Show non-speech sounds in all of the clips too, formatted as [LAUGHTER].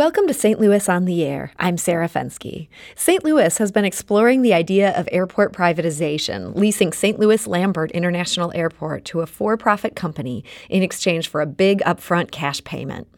Welcome to St. Louis on the Air. I'm Sarah Fenske. St. Louis has been exploring the idea of airport privatization, leasing St. Louis Lambert International Airport to a for profit company in exchange for a big upfront cash payment.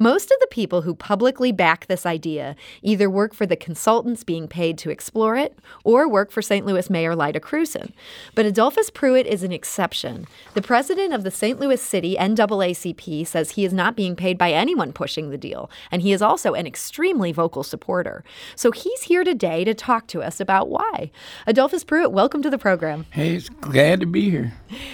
Most of the people who publicly back this idea either work for the consultants being paid to explore it or work for St. Louis Mayor Lyda Krewson. But Adolphus Pruitt is an exception. The president of the St. Louis City NAACP says he is not being paid by anyone pushing the deal, and he is also an extremely vocal supporter. So he's here today to talk to us about why. Adolphus Pruitt, welcome to the program. Hey, it's glad to be here.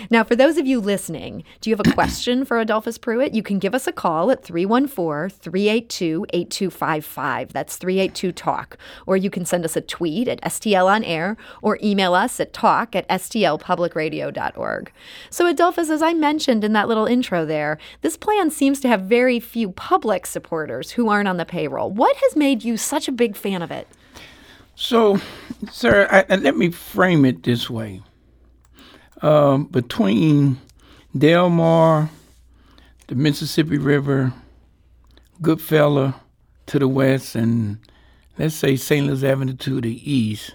Now, for those of you listening, do you have a [COUGHS] question for Adolphus Pruitt? You can give us a call at 314 382 8255. That's 382 Talk. Or you can send us a tweet at STL on air or email us at talk at stlpublicradio.org. So, Adolphus, as I mentioned in that little intro there, this plan seems to have very few public supporters who aren't on the payroll. What has made you such a big fan of it? So, sir, let me frame it this way. Um, between Delmar, the Mississippi River, Goodfellow to the west, and let's say St. Louis Avenue to the east,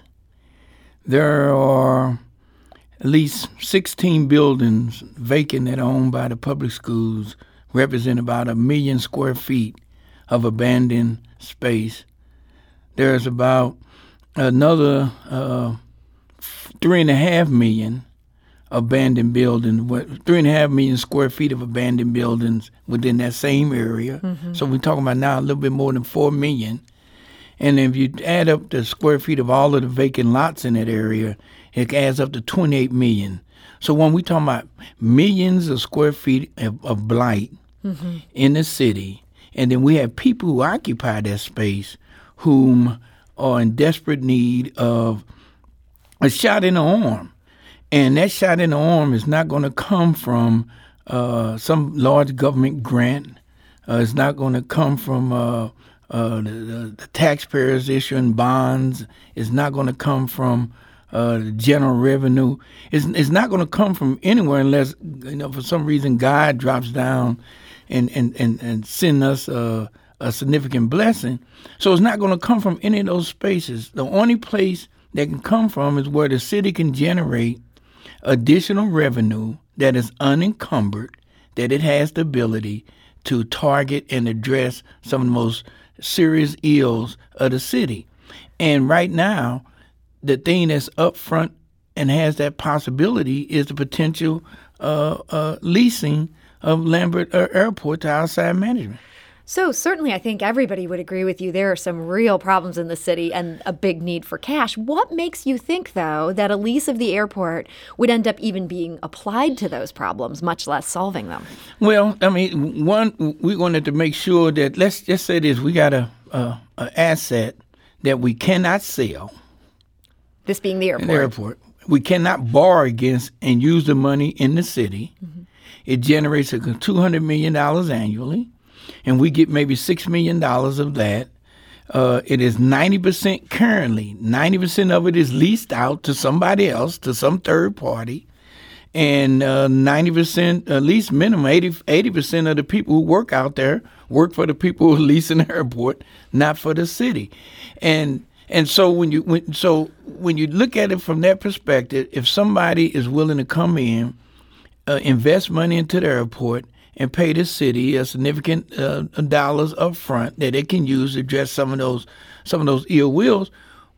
there are at least 16 buildings vacant that are owned by the public schools, represent about a million square feet of abandoned space. There's about another uh, three and a half million abandoned buildings, three and a half million square feet of abandoned buildings within that same area. Mm-hmm. So we're talking about now a little bit more than four million. And if you add up the square feet of all of the vacant lots in that area, it adds up to 28 million. So when we talk about millions of square feet of, of blight mm-hmm. in the city, and then we have people who occupy that space whom are in desperate need of a shot in the arm and that shot in the arm is not going to come from uh, some large government grant. Uh, it's not going to come from uh, uh, the, the, taxpayers issuing bonds. It's not going to come from uh, the general revenue. It's, it's not going to come from anywhere unless, you know, for some reason God drops down and, and, and, and send us a, a significant blessing. So it's not going to come from any of those spaces. The only place that can come from is where the city can generate additional revenue that is unencumbered, that it has the ability to target and address some of the most serious ills of the city. And right now, the thing that's up front and has that possibility is the potential uh, uh, leasing of Lambert uh, Airport to outside management. So, certainly, I think everybody would agree with you. There are some real problems in the city and a big need for cash. What makes you think, though, that a lease of the airport would end up even being applied to those problems, much less solving them? Well, I mean, one, we wanted to make sure that, let's just say this we got a, a, a asset that we cannot sell. This being the airport. The airport. We cannot borrow against and use the money in the city. Mm-hmm. It generates a $200 million annually and we get maybe $6 million of that. Uh, it is 90% currently. 90% of it is leased out to somebody else, to some third party. And uh, 90%, at least minimum, 80, 80% of the people who work out there work for the people who leasing [LAUGHS] the airport, not for the city. And and so when you when, so when you look at it from that perspective, if somebody is willing to come in, uh, invest money into the airport, and pay the city a significant uh, dollars up front that it can use to address some of those some of those ill wills,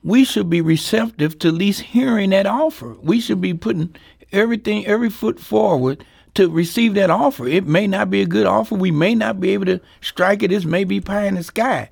we should be receptive to at least hearing that offer. We should be putting everything, every foot forward to receive that offer. It may not be a good offer. We may not be able to strike it. This may be pie in the sky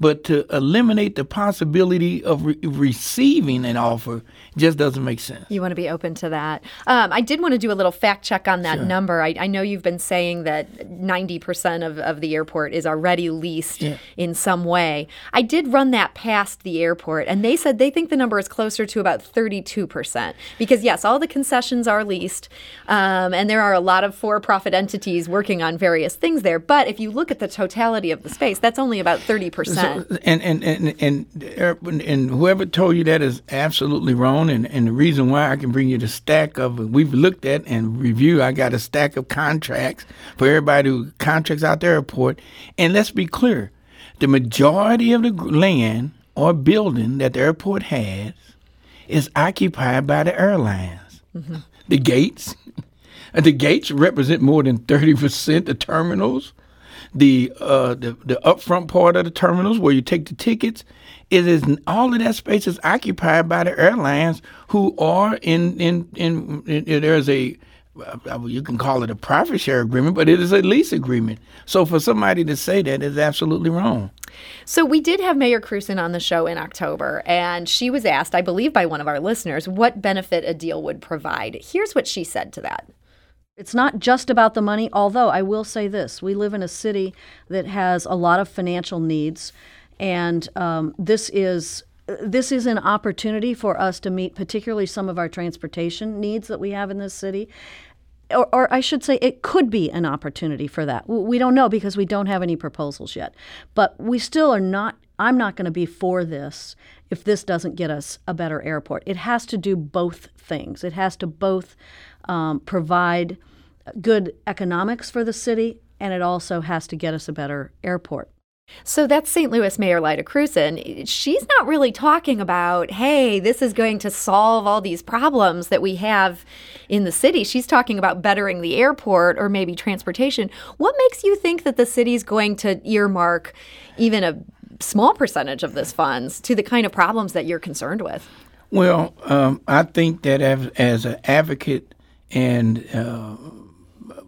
but to eliminate the possibility of re- receiving an offer just doesn't make sense. You want to be open to that. Um, I did want to do a little fact check on that sure. number. I, I, know you've been saying that 90% of, of the airport is already leased yeah. in some way. I did run that past the airport, and they said they think the number is closer to about 32%. Because, yes, all the concessions are leased, um, and there are a lot of for profit entities working on various things there. But if you look at the totality of the space, that's only about 30%. And and and and and whoever told you that is absolutely wrong. And and the reason why I can bring you the stack of we've looked at and review. I got a stack of contracts for everybody who contracts out the airport. And let's be clear, The majority of the land or building that the airport has is occupied by the airlines. Mm-hmm. The gates, [LAUGHS] the gates represent more than thirty percent of terminals. The uh, the the upfront part of the terminals where you take the tickets, it is all of that space is occupied by the airlines who are in in in, in, in there's a uh, you can call it a profit share agreement, but it is a lease agreement. So for somebody to say that is absolutely wrong. So we did have Mayor Krewson on the show in October, and she was asked, I believe, by one of our listeners, what benefit a deal would provide. Here's what she said to that. It's not just about the money, although I will say this we live in a city that has a lot of financial needs, and um, this is this is an opportunity for us to meet particularly some of our transportation needs that we have in this city or, or, I should say, it could be an opportunity for that. We don't know because we don't have any proposals yet. But we still are not, I'm not going to be for this if this doesn't get us a better airport. It has to do both things. It has to both um, provide good economics for the city and it also has to get us a better airport. So that's St. Louis Mayor Lyda Krewson. She's not really talking about, hey, this is going to solve all these problems that we have in the city. She's talking about bettering the airport or maybe transportation. What makes you think that the city's going to earmark even a small percentage of this funds to the kind of problems that you're concerned with? Well, um, I think that as, as an advocate and uh,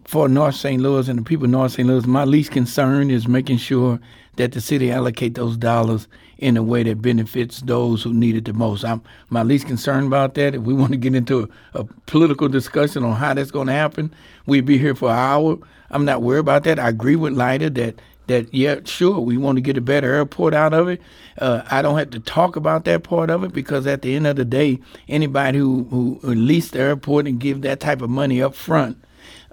for North St. Louis and the people of North St. Louis, my least concern is making sure that the city allocate those dollars in a way that benefits those who need it the most. I'm my least concerned about that. If we [LAUGHS] want to get into a, a political discussion on how that's going to happen, we'd be here for an hour. I'm not worried about that. I agree with Lyda that that yeah, sure, we want to get a better airport out of it. Uh, I don't have to talk about that part of it because at the end of the day, anybody who who leased the airport and give that type of money up front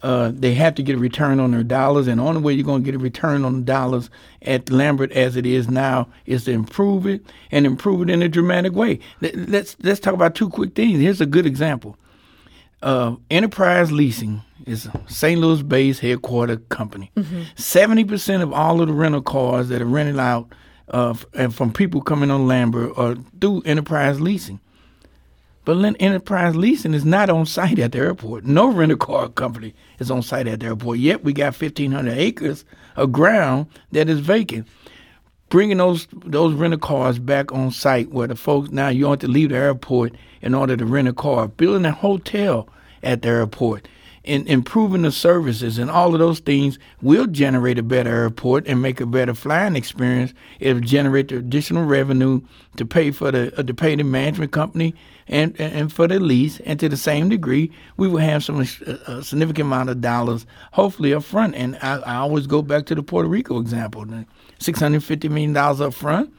uh, they have to get a return on their dollars, and the only way you're going to get a return on the dollars at Lambert as it is now is to improve it and improve it in a dramatic way. Let's let's talk about two quick things. Here's a good example. Uh, Enterprise Leasing is a St. Louis-based headquarter company. Mm-hmm. 70 mm-hmm. percent of all of the rental cars that are rented out uh, and from people coming on Lambert are through Enterprise Leasing. But Enterprise Leasing is not on site at the airport. No rental car company is on site at the airport. Yet we got 1,500 acres of ground that is vacant. Bringing those those rental cars back on site where the folks now you don't have to leave the airport in order to rent a car. Building a hotel at the airport and improving the services and all of those things will generate a better airport and make a better flying experience. It'll generate the additional revenue to pay for the uh, to pay the management company and and for the lease. And to the same degree, we will have some uh, a significant amount of dollars, hopefully up front. And I, I always go back to the Puerto Rico example: six hundred fifty million dollars up front,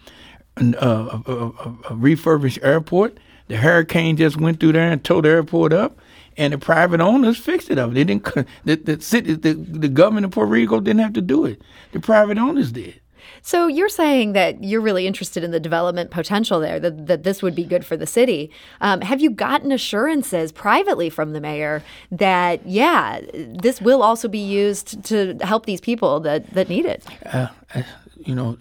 uh, a, a, a refurbished airport. The hurricane just went through there and tore the airport up and the private owners fixed it up. They didn't. The, the city, the, the government of Puerto Rico didn't have to do it. The private owners did. So you're saying that you're really interested in the development potential there, that, that this would be good for the city. Um, have you gotten assurances privately from the mayor that, yeah, this will also be used to help these people that, that need it? Uh, you know,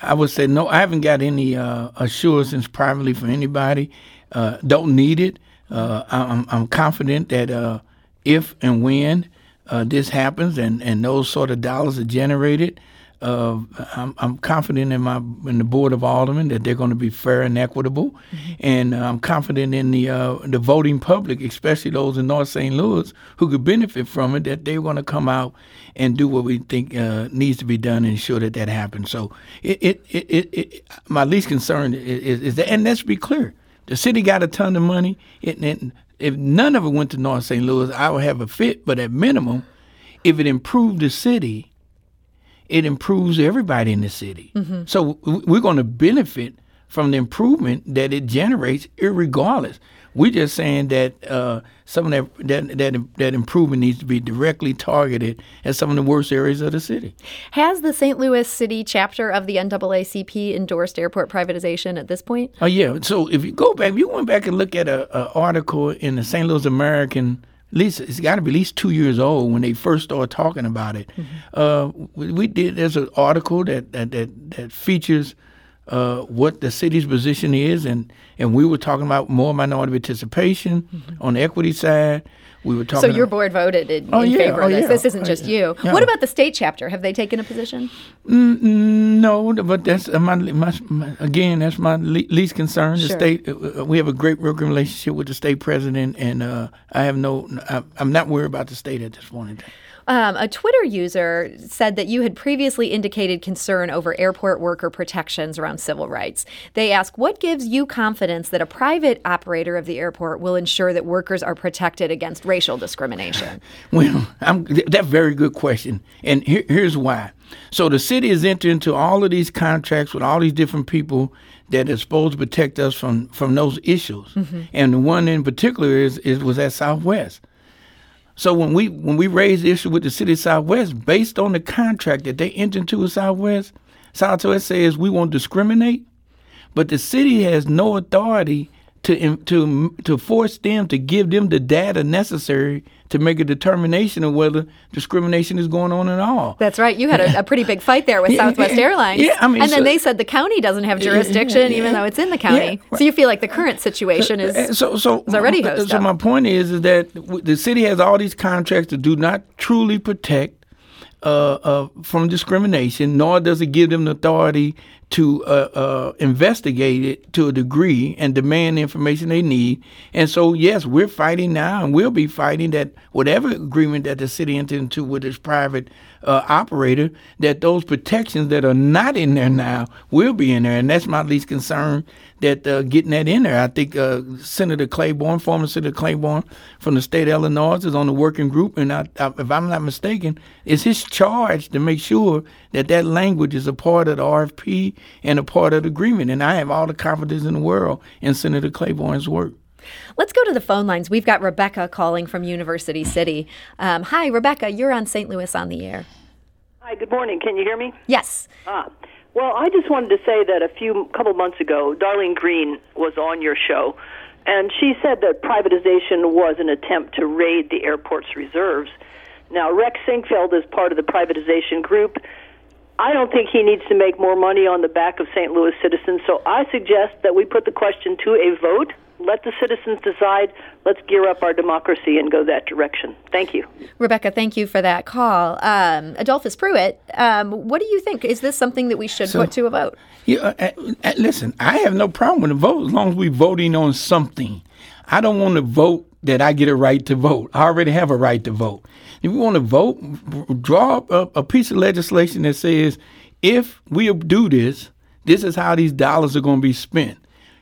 I would say no, I haven't got any uh, assurances privately from anybody. Uh, don't need it. Uh, I'm, I'm confident that uh, if and when uh, this happens and, and those sort of dollars are generated, uh, I'm, I'm, confident in my in the board of aldermen that they're going to be fair and equitable, mm-hmm. and uh, I'm confident in the uh, the voting public, especially those in North St. Louis who could benefit from it, that they're going to come out and do what we think needs to be done and ensure that that happens. So, it it, it, it, it my least concern is, is, that, and let's be clear, the city got a ton of money. It, it, if none of it went to North St. Louis, I would have a fit. But at minimum, if it improved the city, it improves everybody in the city. Mm-hmm. So we're going to benefit from the improvement that it generates, regardless. We're just saying that uh, some of that, that that that improvement needs to be directly targeted at some of the worst areas of the city. Has the St. Louis City chapter of the NAACP endorsed airport privatization at this point? Oh yeah. So if you go back, if you went back and look at a, a article in the St. Louis American least it's got to be at least two years old when they first started talking about it. Mm-hmm. Uh, we, we did. There's an article that that that, that features uh, what the city's position is, and and we were talking about more minority participation on the equity side. We were Mm-hmm. So talking. your board voted in, Oh, in yeah, favor oh, of this. yeah, This isn't oh, just yeah. you. Yeah. What about the state chapter? Have they taken a position? Mm, no, but that's uh, my, my, my again. That's my le- least concern. The Sure. state. Uh, we have a great working relationship with the state president, and uh, I have no. I, I'm not worried about the state at this point in time. Um, a Twitter user said that you had previously indicated concern over airport worker protections around civil rights. They ask, what gives you confidence that a private operator of the airport will ensure that workers are protected against racial discrimination? [LAUGHS] Well, I'm, that's a very good question, and here, here's why. So the city has entered into all of these contracts with all these different people that are supposed to protect us from from those issues, and the one in particular is, is was at Southwest. So when we when we raised the issue with the city of Southwest, based on the contract that they entered into with Southwest, Southwest says we won't discriminate, but the city has no authority to to to force them to give them the data necessary to make a determination of whether discrimination is going on at all. That's right. You had a, a pretty big fight there with [LAUGHS] Yeah, Southwest yeah, Airlines. yeah, I mean, and then they said the county doesn't have jurisdiction, even yeah. though it's in the county. Yeah, So you feel like the current situation is. Uh, so so is already uh, so up. my point is is that the city has all these contracts that do not truly protect uh, uh, from discrimination, nor does it give them the authority to uh, uh, investigate it to a degree and demand the information they need. And so, yes, we're fighting now, and we'll be fighting that whatever agreement that the city entered into with its private uh, operator, that those protections that are not in there now will be in there, and that's my least concern. That uh, getting that in there, I think uh, Senator Claiborne, former Senator Claiborne from the state of Illinois, is on the working group, and I, I, if I'm not mistaken, it's his charge to make sure that that language is a part of the RFP and a part of the agreement. And I have all the confidence in the world in Senator Claiborne's work. Let's go to the phone lines. We've got Rebecca calling from University City. Um, hi, Rebecca. You're on St. Louis on the air. Hi, good morning. Can you hear me? Yes. Ah, well, I just wanted to say that a few couple months ago, Darlene Green was on your show, and she said that privatization was an attempt to raid the airport's reserves. Now, Rex Sinquefield is part of the privatization group. I don't think he needs to make more money on the back of St. Louis citizens, so I suggest that we put the question to a vote. Let the citizens decide. Let's gear up our democracy and go that direction. Thank you. Rebecca, thank you for that call. Um, Adolphus Pruitt, um, what do you think? Is this something that we should So- put to a vote? Yeah, uh, uh, uh, listen, I have no problem with the vote as long as we're voting on something. I don't want to vote that I get a right to vote. I already have a right to vote. If we want to vote, draw up a, a piece of legislation that says if we do this, this is how these dollars are going to be spent.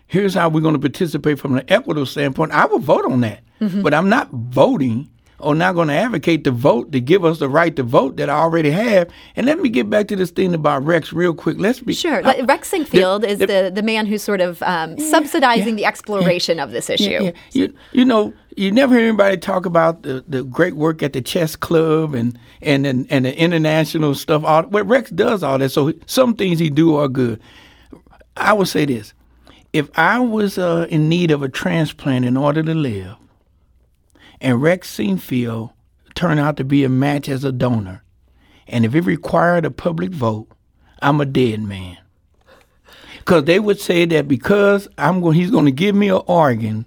Here's how we're going to participate from an equitable standpoint. I will vote on that, but I'm not voting or not going to advocate the vote to give us the right to vote that I already have. And let me get back to this thing about Rex real quick. Let's be Sure. I- Rex Sinquefield is the- the, the man who's sort of um, subsidizing the exploration of this issue. Yeah, yeah. You you know you never hear anybody talk about the, the great work at the chess club and and and, and the international stuff. All well, Rex does all that. So some things he do are good. I would say this: if I was uh, in need of a transplant in order to live, and Rex Sinquefield turned out to be a match as a donor, and if it required a public vote, I'm a dead man. Because they would say that because I'm going, he's going to give me an organ,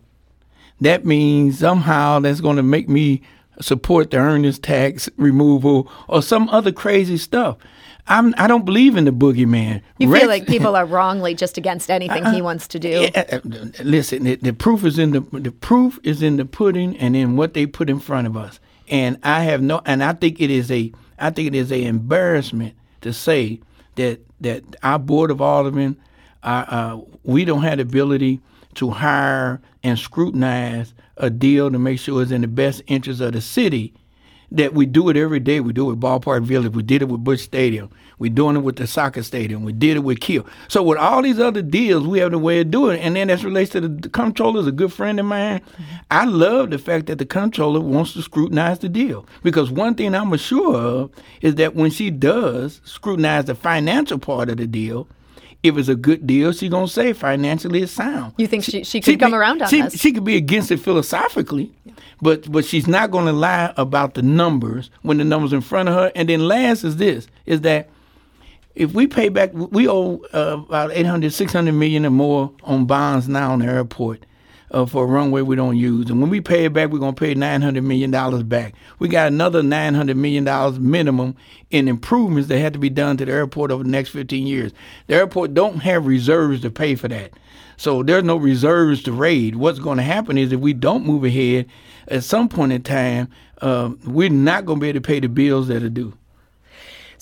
that means somehow that's going to make me support the earnings tax removal or some other crazy stuff. I'm, I don't believe in the boogeyman. You Rex- feel like people [LAUGHS] are wrongly just against anything he wants to do. Yeah, uh, uh, listen, the, the proof is in the the proof is in the pudding and in what they put in front of us. And I have no, and I think it is a, I think it is a embarrassment to say that that our board of aldermen, uh, uh, we don't have the ability to hire and scrutinize a deal to make sure it's in the best interest of the city that we do it every day. We do it with Ballpark Village. We did it with Busch Stadium. We're doing it with the soccer stadium. We did it with Kiel. So with all these other deals, we have the way of doing it. And then as relates to the, the comptroller, is a good friend of mine. I love the fact that the comptroller wants to scrutinize the deal because one thing I'm sure of is that when she does scrutinize the financial part of the deal, if it's a good deal, she's gonna say financially it's sound. You think she, she could come be- around on she, this? She could be against it philosophically, but but she's not going to lie about the numbers when the numbers in front of her. And then last is this: is that if we pay back, we owe uh, about 800, 600 million or more on bonds now on the airport. Uh, for a runway we don't use, and when we pay it back, we're gonna pay nine hundred million dollars back. We got another nine hundred million dollars minimum in improvements that had to be done to the airport over the next fifteen years. The airport don't have reserves to pay for that. So there's no reserves to raid. What's going to happen is if we don't move ahead, at some point in time, uh, we're not going to be able to pay the bills that are due.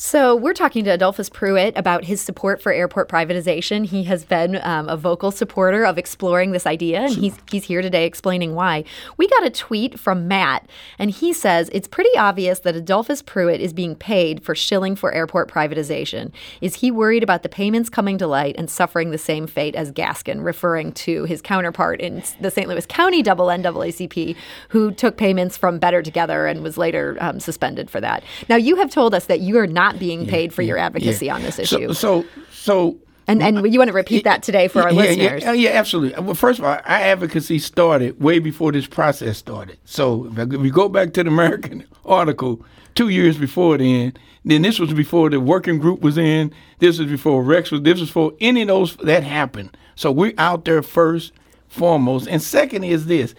So, we're talking to Adolphus Pruitt about his support for airport privatization. He has been um, a vocal supporter of exploring this idea, and he's, he's here today explaining why. We got a tweet from Matt, and he says it's pretty obvious that Adolphus Pruitt is being paid for shilling for airport privatization. Is he worried about the payments coming to light and suffering the same fate as Gaskin, referring to his counterpart in the St. Louis County double NAACP, who took payments from Better Together and was later um, suspended for that? Now, you have told us that you are not being paid for your advocacy on this issue. So, so, so and and you want to repeat that today for our yeah, listeners. Yeah, yeah, absolutely. Well, first of all, our advocacy started way before this process started. So if we go back to the American [LAUGHS] article two years before then, then this was before the working group was in. This was before Rex was. This was before any of those that happened. So we're out there first, foremost, and second is this.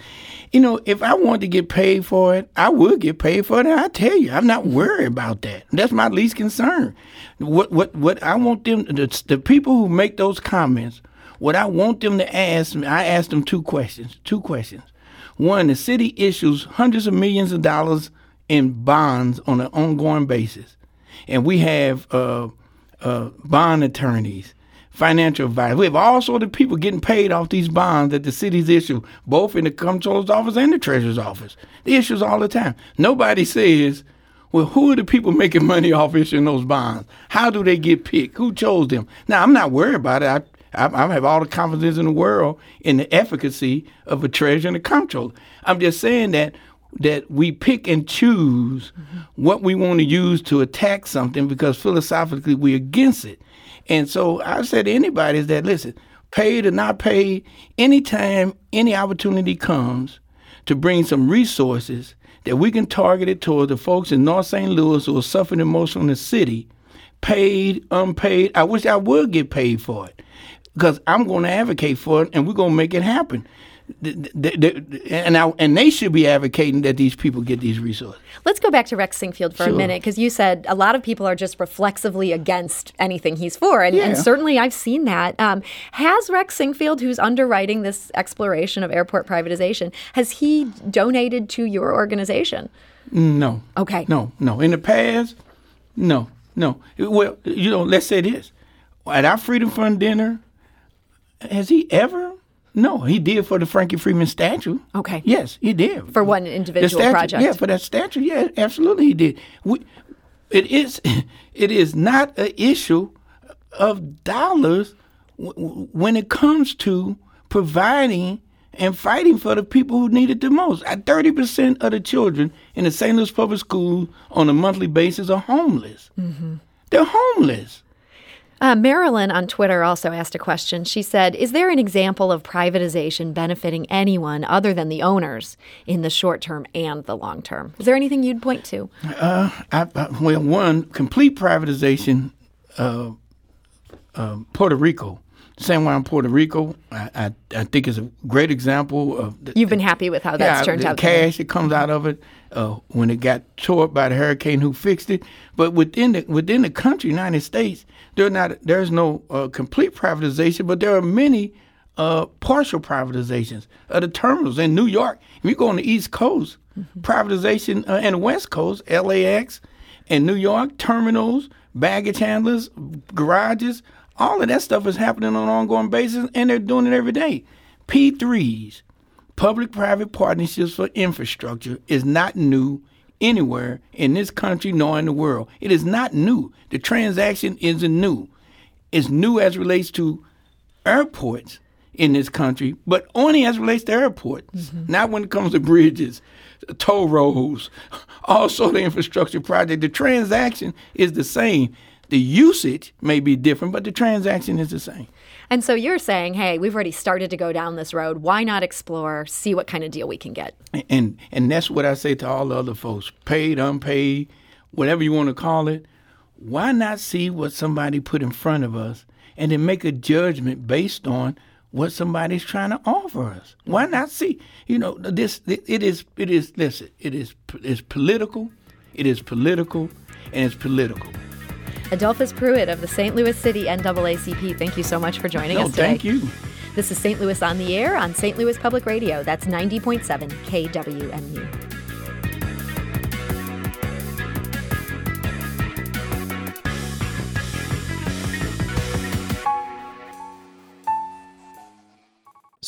You know, if I wanted to get paid for it, I would get paid for it. And I tell you, I'm not worried about that. That's my least concern. What what what I want them the, the people who make those comments, what I want them to ask me, I ask them two questions. Two questions. One, the city issues hundreds of millions of dollars in bonds on an ongoing basis, and we have uh, uh, bond attorneys financial advisors. We have all sorts of people getting paid off these bonds that the cities issue, both in the comptroller's office and the treasurer's office. The issues all the time. Nobody says, well, who are the people making money off issuing those bonds? How do they get picked? Who chose them? Now, I'm not worried about it. I, I, I have all the confidence in the world in the efficacy of a treasurer and a comptroller. I'm just saying that that we pick and choose mm-hmm. what we want to use to attack something because philosophically we're against it. And so I said to anybody is that listen, paid or not paid, anytime any opportunity comes to bring some resources that we can target it toward the folks in North St. Louis who are suffering the most from the city, paid, unpaid. I wish I would get paid for it because I'm going to advocate for it and we're going to make it happen and I, and they should be advocating that these people get these resources. Let's go back to Rex Sinquefield for sure. a minute because you said a lot of people are just reflexively against anything he's for, and, yeah. and certainly I've seen that. Um, has Rex Sinquefield, who's underwriting this exploration of airport privatization, has he donated to your organization? No. Okay. No, no. In the past, no, no. Well, you know, let's say this: at our Freedom Fund dinner, has he ever no, he did for the Frankie Freeman statue. Okay. Yes, he did. For one individual statue, project. Yeah, for that statue. Yeah, absolutely he did. We, it is [LAUGHS] it is not an issue of dollars w- when it comes to providing and fighting for the people who need it the most. Thirty percent of the children in the St. Louis public schools on a monthly basis are homeless. Mm-hmm. They're homeless. Uh, Marilyn on Twitter also asked a question. She said, Is there an example of privatization benefiting anyone other than the owners in the short term and the long term? Is there anything you'd point to? Uh, I, I, well, one, complete privatization, uh, uh, Puerto Rico. San in Puerto Rico, I, I, I, think is a great example of. The, You've been happy with how that's yeah, turned the out. cash that comes out of it uh, when it got tore up by the hurricane, who fixed it? But within the within the country, United States, there not there's no uh, complete privatization, but there are many uh, partial privatizations of the terminals in New York. If you go on the East Coast, mm-hmm. privatization uh, and the West Coast, LAX, and New York terminals, baggage handlers, garages all of that stuff is happening on an ongoing basis, and they're doing it every day. P3s, public private partnerships for infrastructure, is not new anywhere in this country nor in the world. It is not new. The transaction isn't new. It's new as relates to airports in this country, but only as relates to airports, mm-hmm. not when it comes to bridges, toll roads, [LAUGHS] all sort of infrastructure project. The transaction is the same the usage may be different, but the transaction is the same. And so you're saying, hey, we've already started to go down this road. Why not explore, see what kind of deal we can get? And and that's what I say to all the other folks, paid, unpaid, whatever you want to call it. Why not see what somebody put in front of us and then make a judgment based on what somebody's trying to offer us? Why not see? You know, this it is it is listen, it is it's political, it is political, and it's political. Adolphus Pruitt of the St. Louis City NAACP, thank you so much for joining no, us today. Thank you. This is St. Louis on the Air on St. Louis Public Radio. That's 90.7 KWMU.